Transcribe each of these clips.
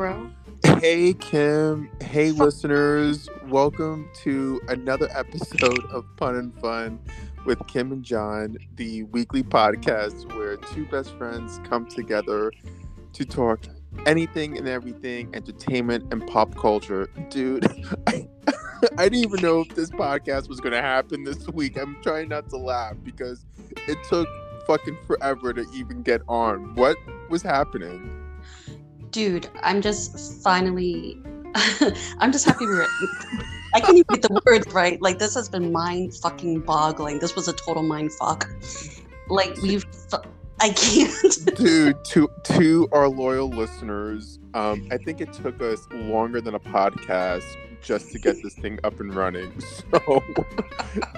bro. Hey, Kim. Hey, listeners. Welcome to another episode of Pun and Fun with Kim and John, the weekly podcast where two best friends come together to talk anything and everything, entertainment and pop culture. Dude, I, I didn't even know if this podcast was going to happen this week. I'm trying not to laugh because it took fucking forever to even get on. What was happening? Dude, I'm just finally. I'm just happy we're. I can't even get the words right. Like this has been mind fucking boggling. This was a total mind fuck. Like we've. I can't. Dude, to to our loyal listeners, um, I think it took us longer than a podcast just to get this thing up and running. So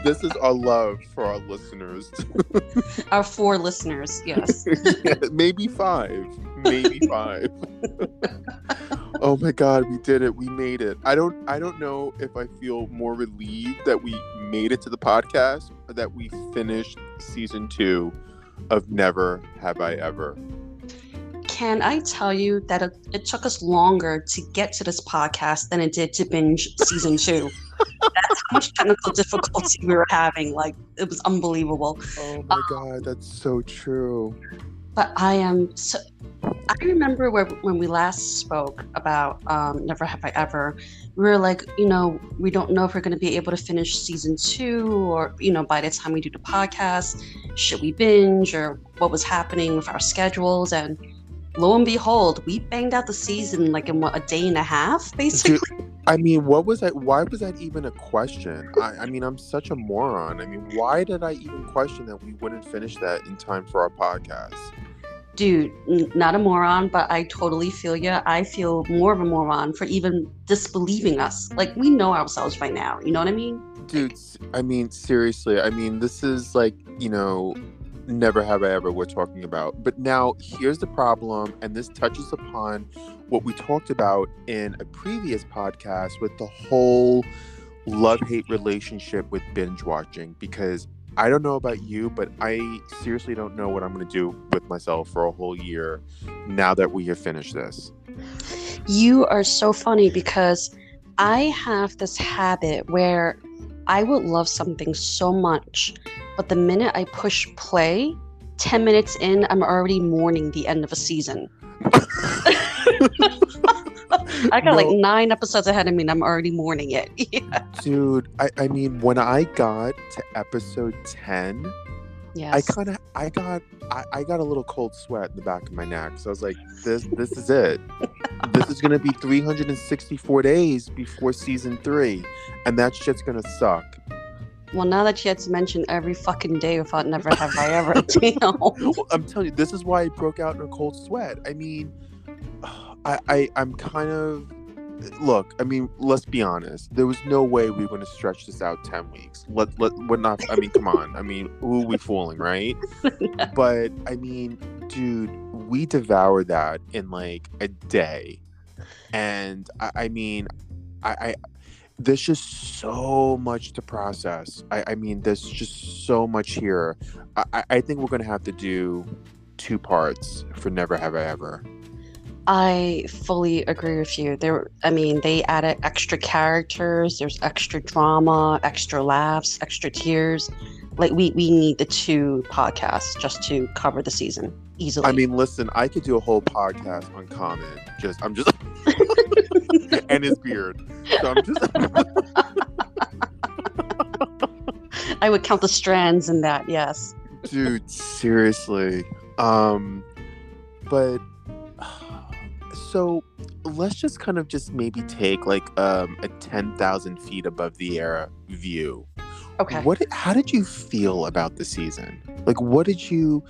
this is our love for our listeners. our four listeners, yes. yeah, maybe five. Maybe five. oh my god, we did it. We made it. I don't I don't know if I feel more relieved that we made it to the podcast or that we finished season 2 of Never Have I Ever. Can I tell you that it, it, took us longer to get to this podcast than it did to binge season two? That's how much technical difficulty we were having. Like, it was unbelievable. Oh my um, God, that's so true. But I am so. I remember where, when we last spoke about um, Never Have I Ever, we were like, you know, we don't know if we're going to be able to finish season two or, you know, by the time we do the podcast, should we binge or what was happening with our schedules? And lo and behold, we banged out the season like in what a day and a half, basically. Dude, I mean, what was that? Why was that even a question? I, I, mean, I'm such a moron. I mean, why did I even question that we wouldn't finish that in time for our podcast? Dude, not a moron, but I totally feel you. I feel more of a moron for even disbelieving us. Like, we know ourselves by now. You know what I mean? Dude, I mean, seriously. I mean, this is like, you know, never have I ever we're talking about. But now here's the problem, and this touches upon what we talked about in a previous podcast with the whole love hate relationship with binge watching because I don't know about you, but I seriously don't know what I'm going to do with myself for a whole year now that we have finished this. You are so funny because I have this habit where I will love something so much but the minute I push play, 10 minutes in, I'm already mourning the end of a season. I got no. like nine episodes ahead of me and I'm already mourning it. yeah. Dude, I, I mean, when I got to episode 10, yes. I kind of, I got, I, I got a little cold sweat in the back of my neck. So I was like, this, this is it. this is going to be 364 days before season three. And that shit's going to suck. Well, now that you had to mention every fucking day without never have I ever, you know. I'm telling you, this is why I broke out in a cold sweat. I mean, I, I I'm kind of look. I mean, let's be honest. There was no way we were going to stretch this out ten weeks. Let let we're not. I mean, come on. I mean, who are we fooling, right? yeah. But I mean, dude, we devoured that in like a day, and I, I mean, I, I there's just so much to process. I, I mean, there's just so much here. I, I think we're going to have to do two parts for Never Have I Ever. I fully agree with you. There, I mean, they added extra characters. There's extra drama, extra laughs, extra tears. Like we we need the two podcasts just to cover the season easily. I mean, listen, I could do a whole podcast on Common. Just I'm just and his beard. So I'm just I would count the strands in that, yes. Dude, seriously. Um but so let's just kind of just maybe take like um a 10,000 feet above the air view. Okay. What how did you feel about the season? Like what did you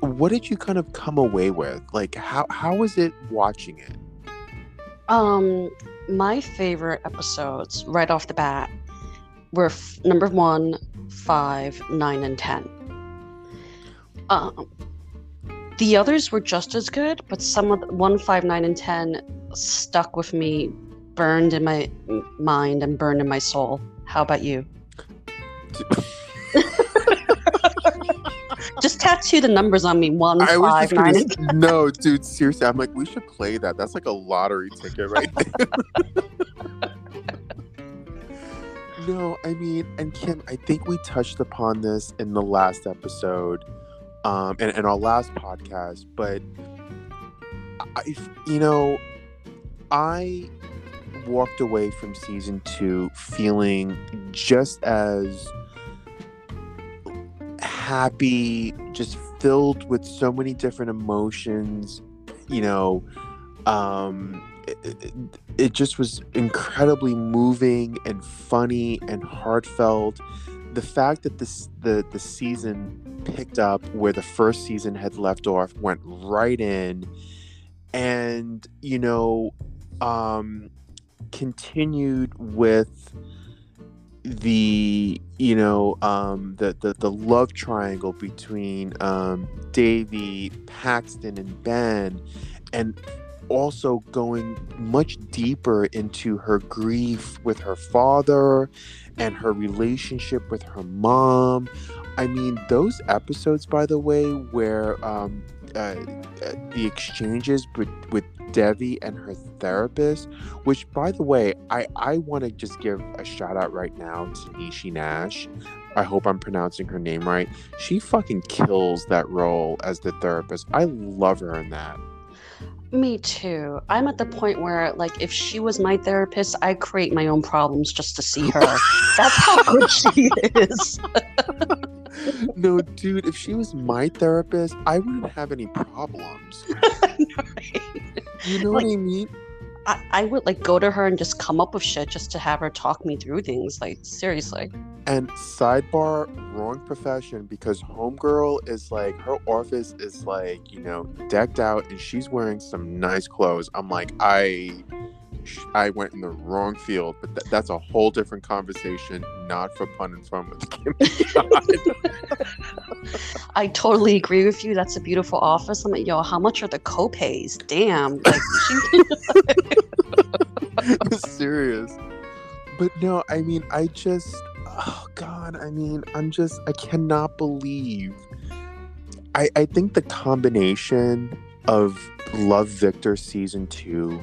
what did you kind of come away with? Like how how was it watching it? Um my favorite episodes right off the bat were f- number 1, 5, 9 and 10. Um the others were just as good, but some of the, 1, 5, 9 and 10 stuck with me, burned in my mind and burned in my soul. How about you? Just tattoo the numbers on me one, I five, gonna, nine. no, dude. Seriously, I'm like, we should play that. That's like a lottery ticket right there. no, I mean, and Kim, I think we touched upon this in the last episode, um, and, and our last podcast. But I, you know, I walked away from season two feeling just as happy, just filled with so many different emotions. You know, um, it, it, it just was incredibly moving and funny and heartfelt. The fact that this the the season picked up where the first season had left off, went right in, and you know, um, continued with the you know um the the, the love triangle between um Devi paxton and ben and also going much deeper into her grief with her father and her relationship with her mom. I mean those episodes by the way where um uh, uh, the exchanges with, with Devi and her therapist, which by the way, I, I want to just give a shout out right now to Niecy Nash. I hope I'm pronouncing her name right. She fucking kills that role as the therapist. I love her in that. Me too. I'm at the point where, like, if she was my therapist, I create my own problems just to see her. That's how good she is. no, dude, if she was my therapist, I wouldn't have any problems. You know what I mean? I, I would like go to her and just come up with shit just to have her talk me through things. Like seriously. And sidebar, wrong profession because homegirl is like her office is like you know decked out and she's wearing some nice clothes. I'm like I, I went in the wrong field, but th- that's a whole different conversation. Not for pun and fun with Kim. I totally agree with you. That's a beautiful office. I'm like, yo, how much are the copays? Damn. Like, serious. But no, I mean, I just, oh God, I mean, I'm just, I cannot believe. I, I think the combination of Love Victor season two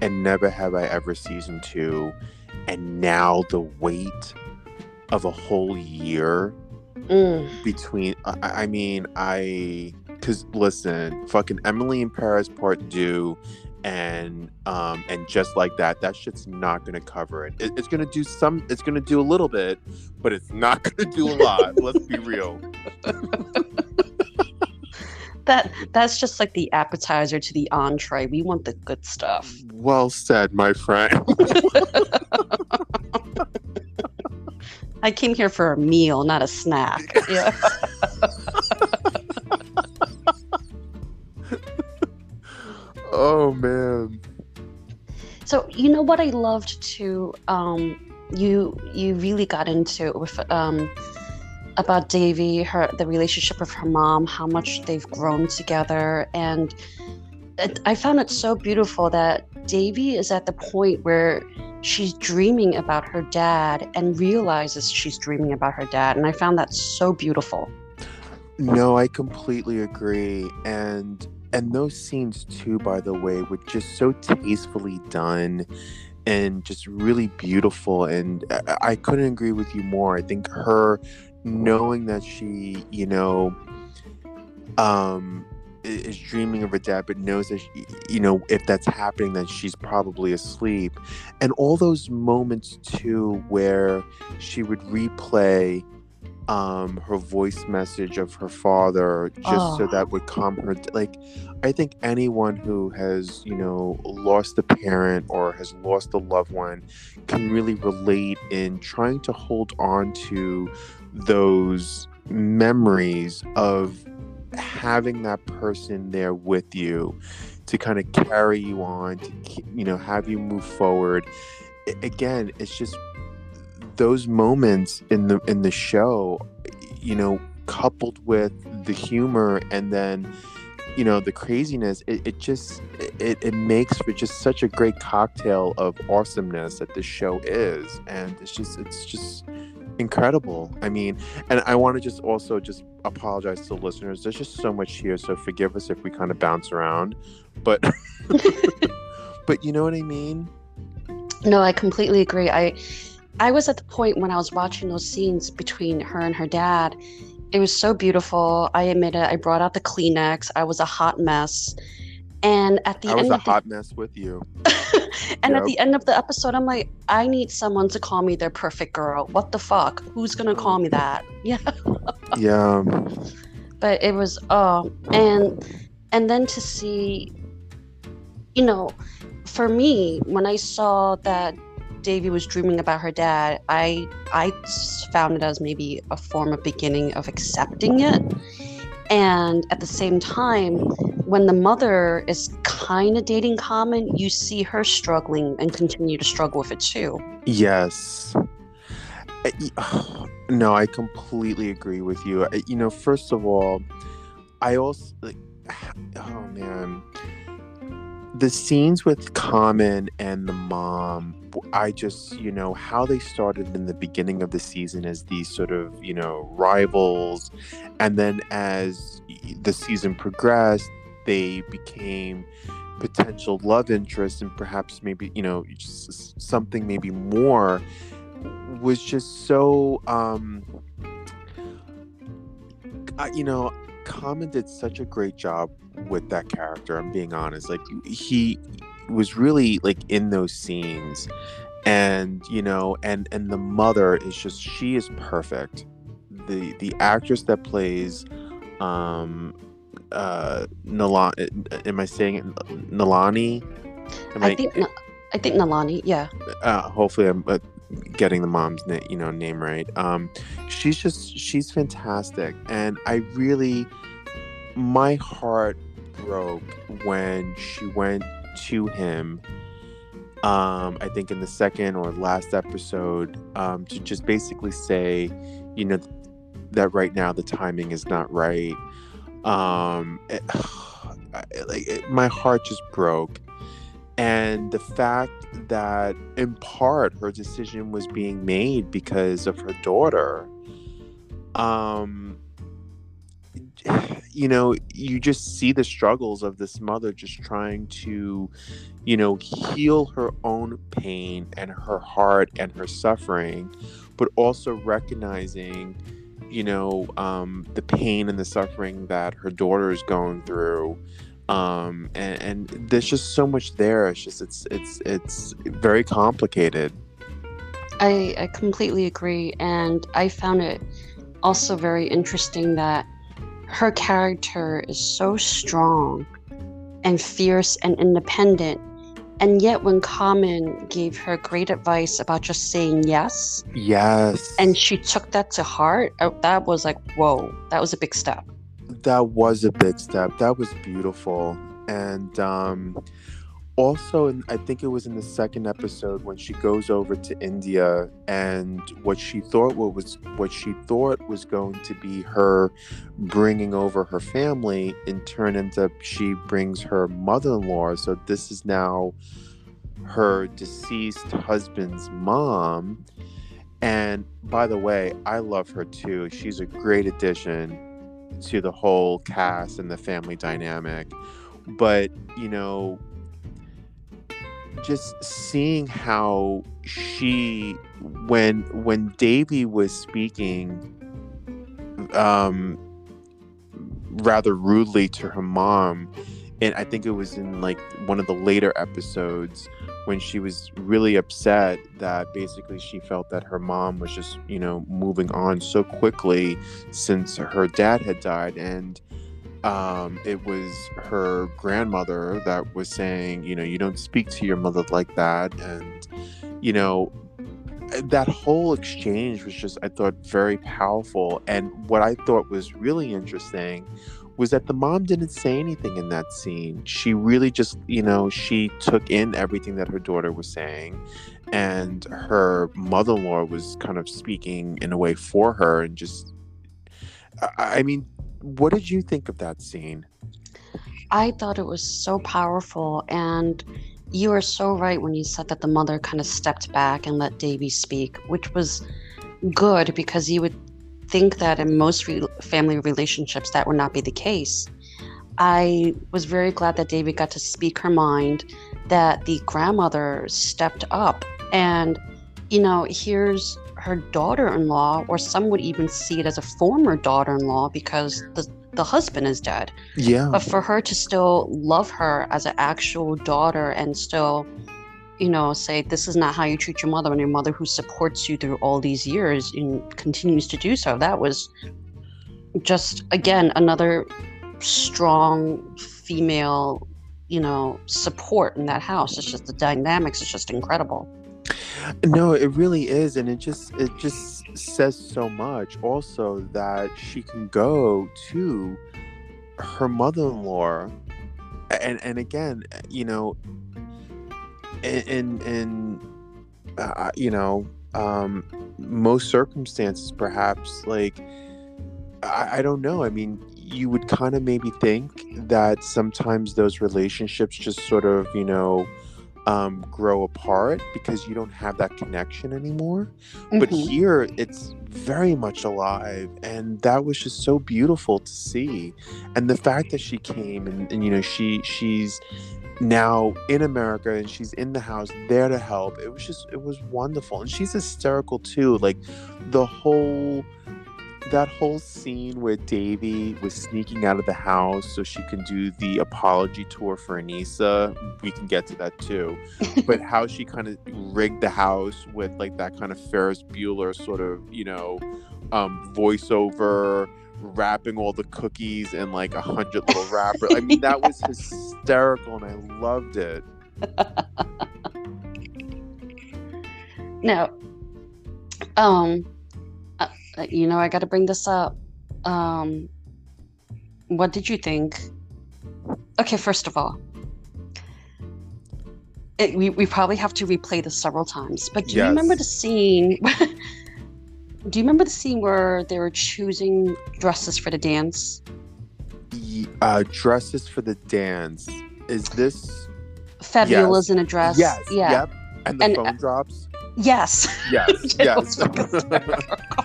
and Never Have I Ever season two, and now the weight of a whole year Mm, between I, I mean I because listen fucking Emily in Paris part two and um and just like that that shit's not gonna cover it. it it's gonna do some it's gonna do a little bit but it's not gonna do a lot let's be real that that's just like the appetizer to the entree. We want the good stuff. well said my friend I came here for a meal, not a snack. Yeah. oh man So you know what I loved too. Um, you you really got into with um, about Devi, her the relationship with her mom, how much they've grown together, and it, I found it so beautiful that Devi is at the point where she's dreaming about her dad and realizes she's dreaming about her dad, and I found that so beautiful. No, I completely agree. And and those scenes too, by the way, were just so tastefully done and just really beautiful. And I, I couldn't agree with you more. I think her knowing that she, you know, um is dreaming of her dad but knows that she, you know if that's happening then she's probably asleep and all those moments too where she would replay um her voice message of her father just so Oh. that would calm her like i think anyone who has you know lost a parent or has lost a loved one can really relate in trying to hold on to those memories of having that person there with you to kind of carry you on to you know have you move forward. Again it's just those moments in the in the show you know coupled with the humor and then you know the craziness it, it just it, it makes for just such a great cocktail of awesomeness that this show is. And it's just it's just incredible. I mean, and I want to just also just apologize to the listeners. There's just so much here, so forgive us if we kind of bounce around. But but you know what I mean? No, I completely agree. I I was at the point when I was watching those scenes between her and her dad. It was so beautiful. I admit it. I brought out the Kleenex. I was a hot mess. And at the I was end a of the hot mess with you. and at the end of the episode, I'm like, I need someone to call me their perfect girl. What the fuck? Who's gonna call me that? Yeah. Yeah. But it was oh and and then to see you know, for me, when I saw that Devi was dreaming about her dad, I I found it as maybe a form of beginning of accepting it. And at the same time, when the mother is kind of dating Common, you see her struggling and continue to struggle with it too. Yes. Uh, No, I completely agree with you. Uh, You know, first of all, I also like, oh man, the scenes with Common and the mom. I just, you know, how they started in the beginning of the season as these sort of, you know, rivals, and then as the season progressed, they became potential love interest and perhaps maybe you know something maybe more was just so um I, you know Common did such a great job with that character i'm being honest like he was really like in those scenes and you know and and the mother is just she is perfect. The the actress that plays um uh Nalani, am i saying it Nalani am I think Na- I think Nalani, yeah. uh, hopefully I'm uh, getting the mom's na- you know name right. Um, she's just she's fantastic, and I really my heart broke when she went to him. Um, I think in the second or last episode, um, to just basically say, you know, that right now the timing is not right. Um, it, like it, my heart just broke. And the fact that in part her decision was being made because of her daughter um you know you just see the struggles of this mother just trying to you know heal her own pain and her heart and her suffering but also recognizing you know um the pain and the suffering that her daughter is going through um and, and there's just so much there it's just it's it's it's very complicated I, I completely agree. And I found it also very interesting that her character is so strong and fierce and independent. And yet, when Carmen gave her great advice about just saying yes, yes. and she took that to heart, uh, that was like, whoa, that was a big step. that was a big step. That was beautiful. And um also in, i think it was in the second episode when she goes over to india and what she thought what was what she thought was going to be her bringing over her family in turn ends up she brings her mother-in-law. So this is now her deceased husband's mom. And by the way i love her too. She's a great addition to the whole cast and the family dynamic. But you know just seeing how she when when Devi was speaking um rather rudely to her mom and i think it was in like one of the later episodes when she was really upset that basically she felt that her mom was just you know moving on so quickly since her dad had died and um, it was her grandmother that was saying, you know, you don't speak to your mother like that. And, you know, that whole exchange was just, I thought, very powerful. And what I thought was really interesting was that the mom didn't say anything in that scene. She really just, you know, she took in everything that her daughter was saying. And her mother in law was kind of speaking in a way for her and just, I, I mean, what did you think of that scene? I thought it was so powerful, and you were so right when you said that the mother kind of stepped back and let Devi speak, which was good because you would think that in most re- family relationships that would not be the case. I was very glad that Devi got to speak her mind, that the grandmother stepped up. And, you know, here's her daughter in law, or some would even see it as a former daughter in law because the, the husband is dead. Yeah. But for her to still love her as an actual daughter and still, you know, say, this is not how you treat your mother and your mother who supports you through all these years and continues to do so, that was just, again, another strong female you know support in that house it's just the dynamics is just incredible no it really is and it just it just says so much. Also that she can go to her mother-in-law and and again you know in in uh, you know um most circumstances perhaps like I, I don't know. I mean you would kind of maybe think that sometimes those relationships just sort of, you know, um, grow apart because you don't have that connection anymore. Mm-hmm. But here, it's very much alive, and that was just so beautiful to see. And the fact that she came and, and you know she she's now in America and she's in the house there to help. It was just it was wonderful, and she's hysterical too. Like the whole that whole scene where Devi was sneaking out of the house so she can do the apology tour for Aneesa, we can get to that too. but how she kind of rigged the house with like that kind of Ferris Bueller sort of, you know, um, voiceover, wrapping all the cookies in like a hundred little wrappers. I mean, that was hysterical and I loved it. now, um, you know, I got to bring this up. Um, what did you think? Okay, first of all, it, we, we probably have to replay this several times, but do yes. you remember the scene? do you remember the scene where they were choosing dresses for the dance? Uh, dresses for the dance. Is this Fabiola's yes. in a dress? Yes. Yeah. Yep. And the and, phone uh, drops. Yes. Yes. yes.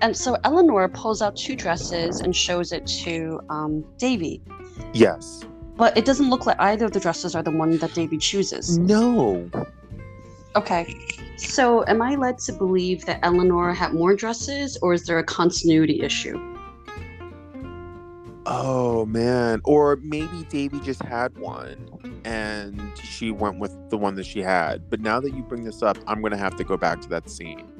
and so Eleanor pulls out two dresses and shows it to um, Devi. Yes. But it doesn't look like either of the dresses are the one that Devi chooses. No. Okay. So am I led to believe that Eleanor had more dresses, or is there a continuity issue? Oh man. Or maybe Devi just had one and she went with the one that she had. But now that you bring this up, I'm gonna have to go back to that scene.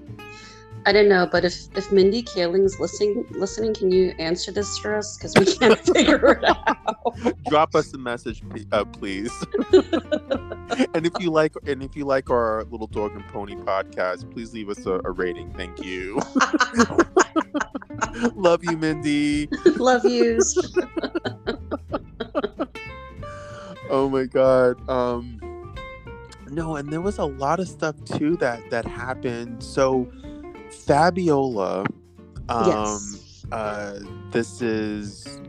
I don't know, but if if Mindy Kaling's listening, listening, can you answer this for us? Because we can't figure it out. Drop us a message, uh, please. and if you like, and if you like our little dog and pony podcast, please leave us a, a rating. Thank you. Love you, Mindy. Love yous. oh my god. Um no, and there was a lot of stuff too that that happened. So Fabiola, um yes. uh this is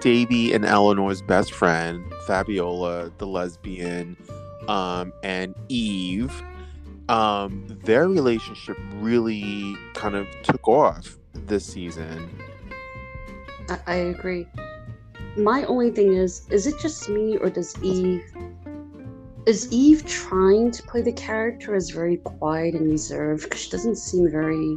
Devi and Eleanor's best friend, Fabiola, the lesbian, um, and Eve. Um, their relationship really kind of took off this season. I, I agree. My only thing is, is it just me or does Eve is Eve trying to play the character as very quiet and reserved because she doesn't seem very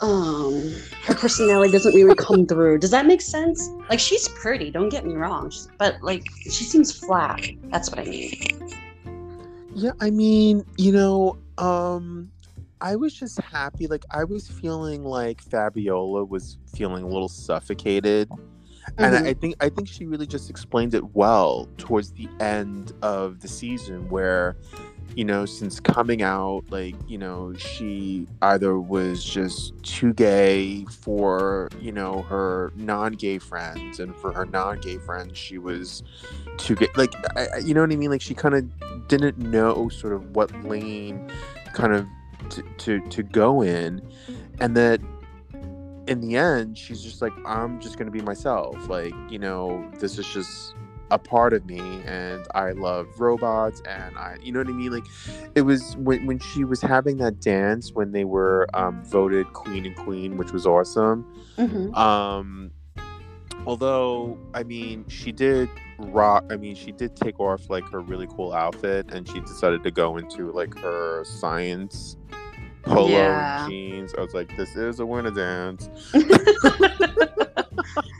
um her personality doesn't really come through. Does that make sense? Like she's pretty, don't get me wrong, but like she seems flat. That's what I mean. Yeah, I mean, you know, um I was just happy. Like I was feeling like Fabiola was feeling a little suffocated. Mm-hmm. And I, I mm-hmm. think I think she really just explained it well towards the end of the season where you know, since coming out, like, you know, she either was just too gay for, you know, her non gay friends, and for her non gay friends, she was too gay. Like, I, you know what I mean? Like, she kind of didn't know sort of what lane kind of to, to to go in and that in the end she's just like i'm just going to be myself like you know this is just a part of me and I love robots and I you know what I mean like it was when when she was having that dance when they were um, voted queen and queen which was awesome Mhm. um although I mean she did rock I mean she did take off like her really cool outfit and she decided to go into like her science polo Yeah. jeans I was like this is a winter dance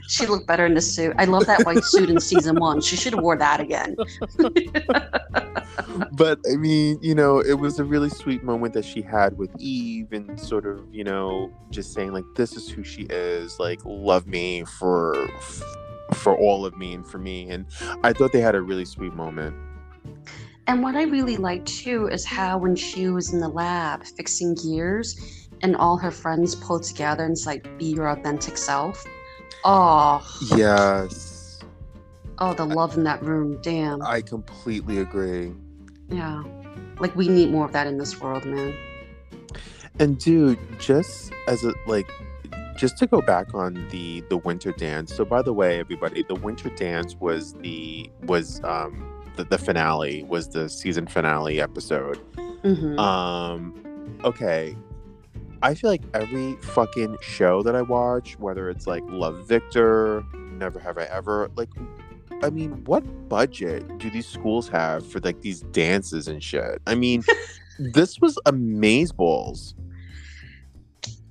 she looked better in the suit. I love that white suit in season one. She should have wore that again. but I mean, you know, it was a really sweet moment that she had with Eve and sort of, you know, just saying like this is who she is, like love me for for all of me and for me and I thought they had a really sweet moment. And what I really liked too is how when she was in the lab fixing gears and all her friends pulled together and it's like be your authentic self. Oh, Yes. oh, the love in that room. Damn. I completely agree. Yeah. Like we need more of that in this world, man. And dude, just as a like just to go back on the the winter dance. So by the way, everybody, the winter dance was the was um the, the finale was the season finale episode. hmm Um okay. I feel like every fucking show that I watch, whether it's like Love Victor, Never Have I Ever, like I mean, what budget do these schools have for like these dances and shit? I mean, this was amazeballs.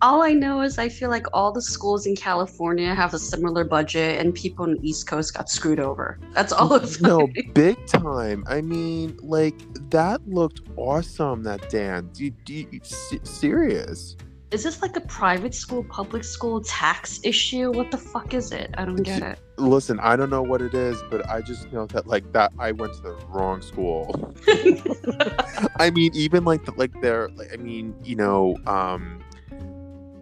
All I know is I feel like all the schools in California have a similar budget and people on the East Coast got screwed over. That's all of no, big time. I mean, like that looked awesome. That dance. You, you, you se- serious? Is this like a private school, public school tax issue? What the fuck is it? I don't get it. Listen, I don't know what it is, but I just know that like that I went to the wrong school. I mean, even like the, like they're like I mean, you know, um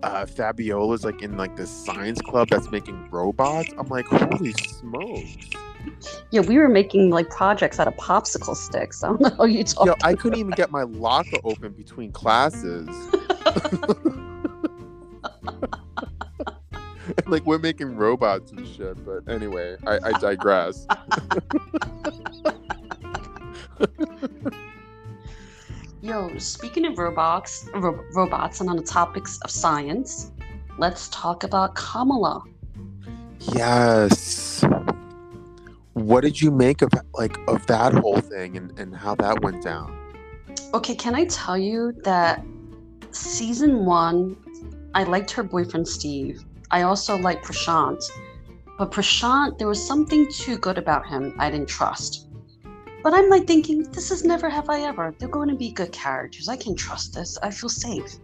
uh Fabiola's like in like this science club that's making robots. I'm like, holy smokes. yeah, we were making like projects out of popsicle sticks. I don't know how you talk. Yo, I couldn't even get my locker open between classes. like we're making robots and shit, but anyway, I, I digress. Yo, speaking of robots, ro- robots, and on the topics of science, let's talk about Kamala. yes. What did you make of like of that whole thing and, and how that went down? Okay, can I tell you that season one, I liked her boyfriend Steve. I also liked Prashant. But Prashant, there was something too good about him I didn't trust. But I'm like thinking, this is never have I ever. They're going to be good characters. I can trust this. I feel safe.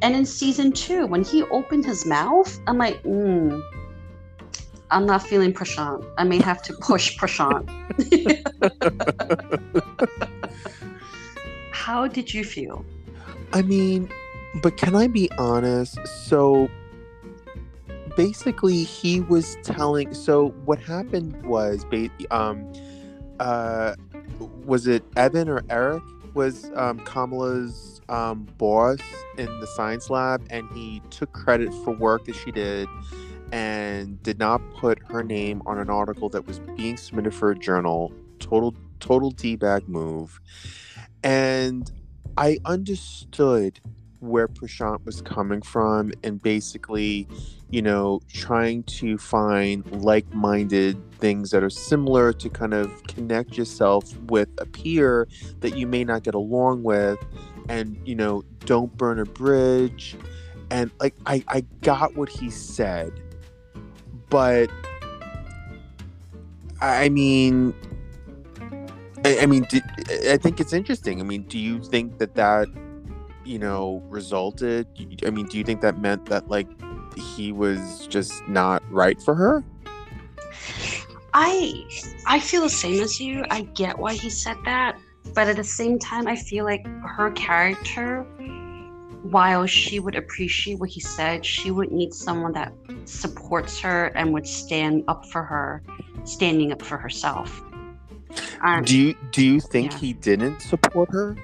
And in season two, when he opened his mouth, I'm like, hmm, I'm not feeling Prashant. I may have to push Prashant. How did you feel? I mean, but can I be honest? So basically he was telling so what happened was um uh was it Evan or Eric was um Kamala's um boss in the science lab and he took credit for work that she did and did not put her name on an article that was being submitted for a journal. Total total D-bag move. And I understood where Prashant was coming from and basically, you know, trying to find like minded things that are similar to kind of connect yourself with a peer that you may not get along with and, you know, don't burn a bridge. And like, I, I got what he said, but I mean, I, I mean, I think it's interesting. I mean, do you think that that, you know, resulted? I mean, do you think that meant that like he was just not right for her? I I feel the same as you. I get why he said that, but at the same time, I feel like her character, while she would appreciate what he said, she would need someone that supports her and would stand up for her, standing up for herself. Um, Do you do you think yeah. he didn't support her?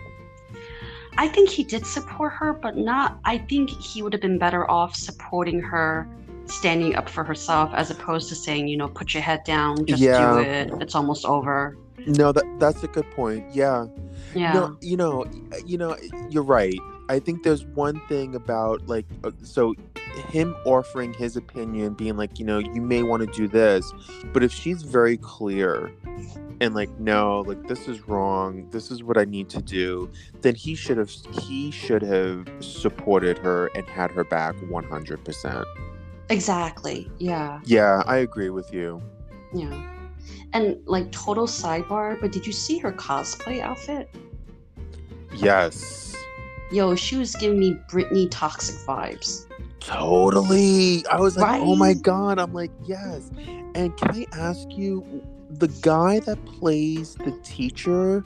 I think he did support her, but not. I think he would have been better off supporting her standing up for herself as opposed to saying, you know, put your head down, just Yeah. do it. It's almost over. No, that that's a good point. Yeah. Yeah. No, you know, you know, you're right. I think there's one thing about like, uh, so him offering his opinion, being like, you know, you may want to do this, but if she's very clear and like, no, like this is wrong, this is what I need to do, then he should have he should have supported her and had her back 100. percent Exactly. Yeah. Yeah, I agree with you. Yeah. And like total sidebar, but did you see her cosplay outfit? Yes. Yo, she was giving me Britney toxic vibes. Totally. I was like, oh my god. I'm like, yes. And can I ask you, the guy that plays the teacher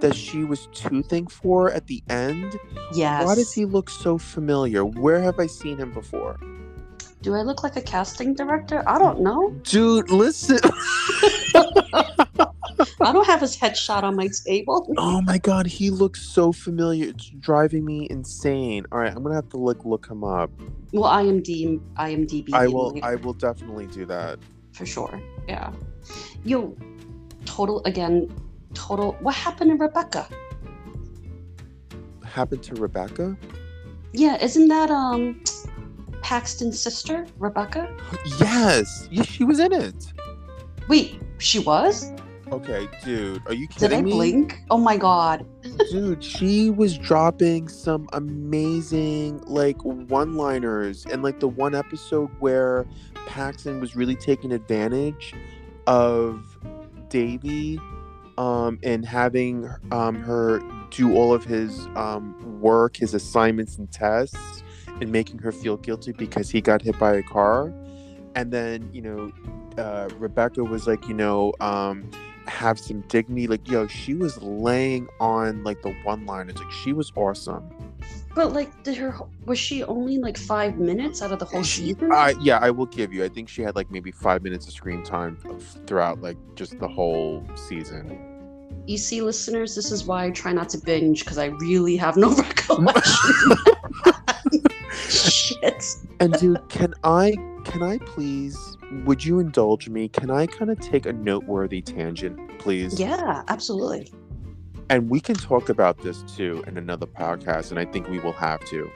that she was toothing for at the end, Yes. why does he look so familiar? Where have I seen him before? Do I look like a casting director? I don't know. Dude, listen. I don't have his headshot on my table. oh my god, he looks so familiar. It's driving me insane. All right, I'm gonna have to look look him up. Well, IMD, IMDb. I will. I will definitely do that. for sure. Yeah. Yo, total again. Total. What happened to Rebecca? Happened to Rebecca? Yeah, isn't that um Paxton's sister, Rebecca? Yes. Yeah, she was in it. Wait, she was? Okay, dude, are you kidding Did I me? blink? Oh my god. Dude, she was dropping some amazing like one-liners and like the one episode where Paxton was really taking advantage of Devi um and having um her do all of his um work, his assignments and tests and making her feel guilty because he got hit by a car. And then, you know, uh Rebecca was like, you know, um have some dignity. Like, yo, she was laying on like the one liners. Like, she was awesome. But like, did her was she only like five minutes out of the whole season? I yeah, I will give you. I think she had like maybe five minutes of screen time throughout like just the whole season. you see, listeners, this is why I try not to binge because I really have no recollection. And dude, can I can I please would you indulge me? Can I kind of take a noteworthy tangent, please? Yeah, absolutely. And we can talk about this too in another podcast, and I think we will have to.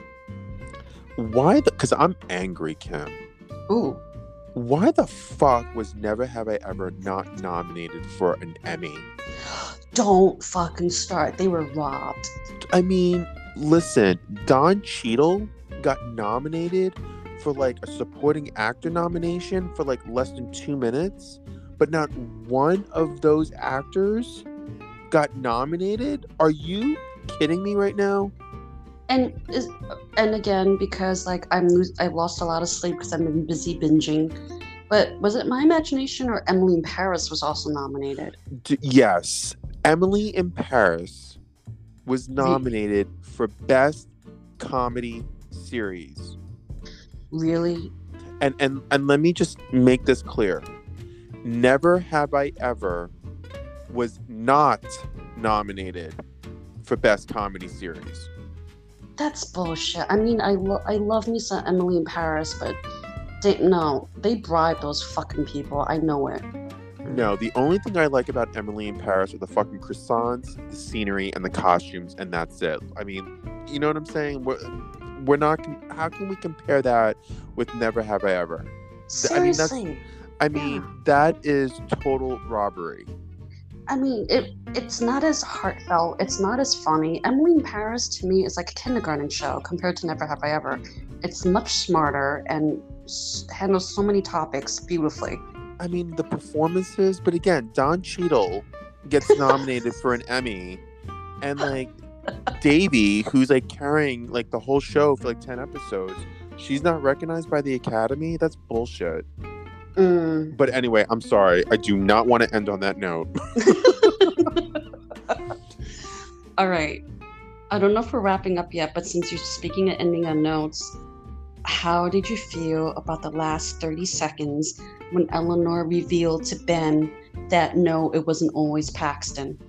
Why the because I'm angry, Kim. Ooh. Why the fuck was Never Have I Ever not nominated for an Emmy? Don't fucking start. They were robbed. I mean, listen, Don Cheadle got nominated for like a supporting actor nomination for like less than two minutes, but not one of those actors got nominated. Are you kidding me right now? And is and again because like I'm I've lost a lot of sleep because I've been busy binging. But was it my imagination or Emily in Paris was also nominated? D- yes, Emily in Paris was nominated for Best Comedy Series. Really? and and and let me just make this clear never have i ever was not nominated for best comedy series That's bullshit. I mean, I lo- I love me some Emily in Paris, but they no, they bribe those fucking people. I know it. no the only thing i like about emily in paris are the fucking croissants the scenery and the costumes and that's it i mean you know what i'm saying we're, we're not how can we compare that with never have i ever I mean, Seriously. i mean Yeah. that is total robbery I mean, it it's not as heartfelt. It's not as funny. Emily in Paris to me is like a kindergarten show compared to Never Have I Ever. It's much smarter and handles so many topics beautifully. I mean, the performances, but again, Don Cheadle gets nominated for an Emmy, and like Devi, who's like carrying like the whole show for like 10 episodes, she's not recognized by the Academy. That's bullshit. Mm. But anyway, I'm sorry. I do not want to end on that note. All right. I don't know if we're wrapping up yet, but since you're speaking of ending on notes, how did you feel about the last 30 seconds when Eleanor revealed to Ben that no, it wasn't always Paxton?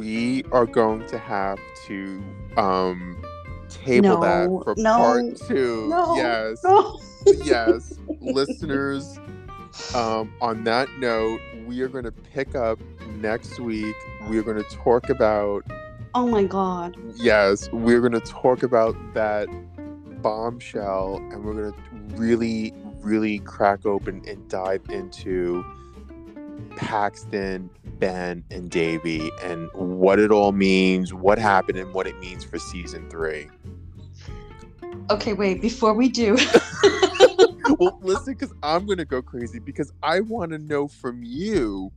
We are going to have to um table that No, for no, part two. no, yes. Yes, listeners. Um, on that note, we are going to pick up next week. We are going to talk about. Oh my god. Yes, we're going to talk about that bombshell, and we're going to really, really crack open and dive into Paxton, Ben, and Devi, and what it all means, what happened, and what it means for season three. Okay, wait. Before we do. well, listen, because I'm gonna go crazy because I want to know from you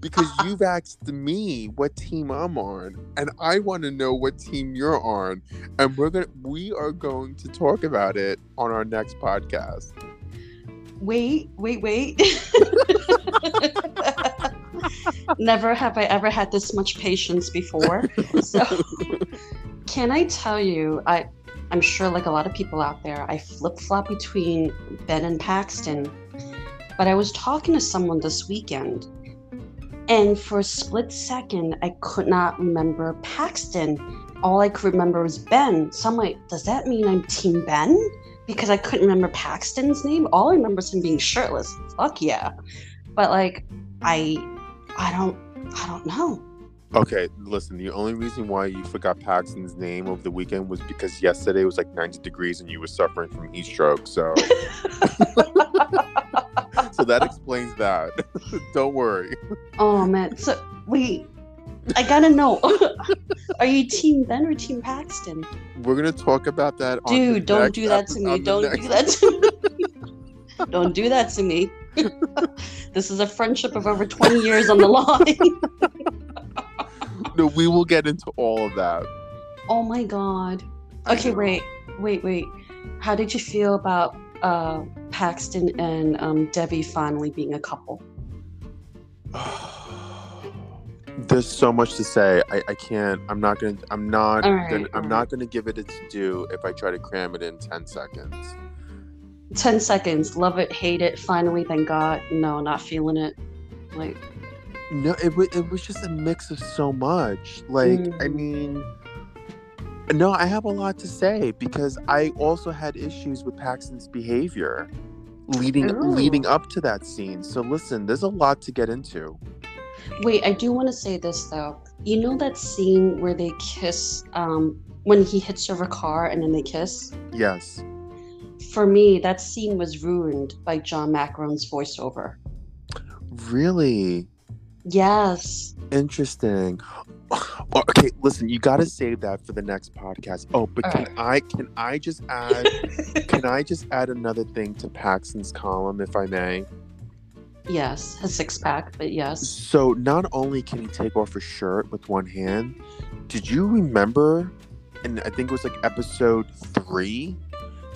because you've asked me what team I'm on, and I want to know what team you're on, and we're gonna we are going to talk about it on our next podcast. Wait, wait, wait. Never have I ever had this much patience before. So, can I tell you, I I'm sure, like a lot of people out there, I flip flop between Ben and Paxton. But I was talking to someone this weekend, and for a split second, I could not remember Paxton. All I could remember was Ben. So I'm like, does that mean I'm Team Ben? Because I couldn't remember Paxton's name. All I remember is him being shirtless. Fuck yeah. But like, I, I don't, I don't know. Okay, listen, the only reason why you forgot Paxton's name over the weekend was because yesterday was like 90 degrees and you were suffering from heat stroke. So So that explains that. Don't worry. Oh man. So wait. I gotta know. Are you team Ben or team Paxton? We're gonna talk about that Dude, don't do that to me. Don't do that to me. don't do that to me. this is a friendship of over 20 years on the line no, we will get into all of that. Oh my god. Okay, wait, wait, wait. How did you feel about uh, Paxton and um, Devi finally being a couple? There's so much to say. I, I can't. I'm not gonna. I'm not. Right, gonna, I'm not gonna give it its due if I try to cram it in ten seconds. Ten seconds. Love it. Hate it. Finally, thank God. No, not feeling it. Like no, it, it was just a mix of so much. Like, mm. I mean, no, I have a lot to say because I also had issues with Paxton's behavior leading Ooh. leading up to that scene. So listen, there's a lot to get into. Wait, I do want to say this though. You know that scene where they kiss um when he hits her car and then they kiss? Yes. For me, that scene was ruined by John McEnroe's voiceover. Really? Yes. Interesting. Okay, listen, you got to save that for the next podcast. Oh, but All can right. I can I just add can I just add another thing to Paxton's column if I may? Yes, a six pack, but yes. So not only can he take off a shirt with one hand, did you remember? And I think it was like episode three.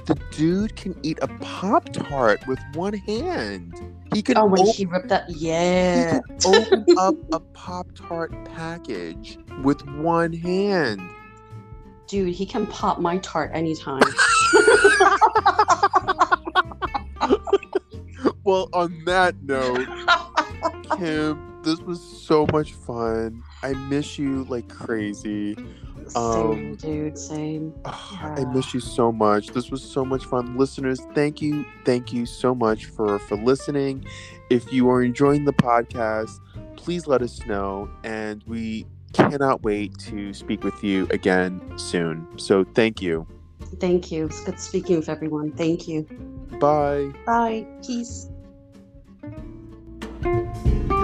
The dude can eat a pop tart with one hand. He can. Oh, when open, he ripped that, yeah. open up a Pop Tart package with one hand. Dude, he can pop my tart anytime. well, on that note, Kim, this was so much fun. I miss you like crazy. Same, um, dude. Same. Yeah. I miss you so much. This was so much fun, listeners. Thank you, thank you so much for for listening. If you are enjoying the podcast, please let us know, and we cannot wait to speak with you again soon. So, thank you. Thank you. It's good speaking with everyone. Thank you. Bye. Bye. Peace. Thank you.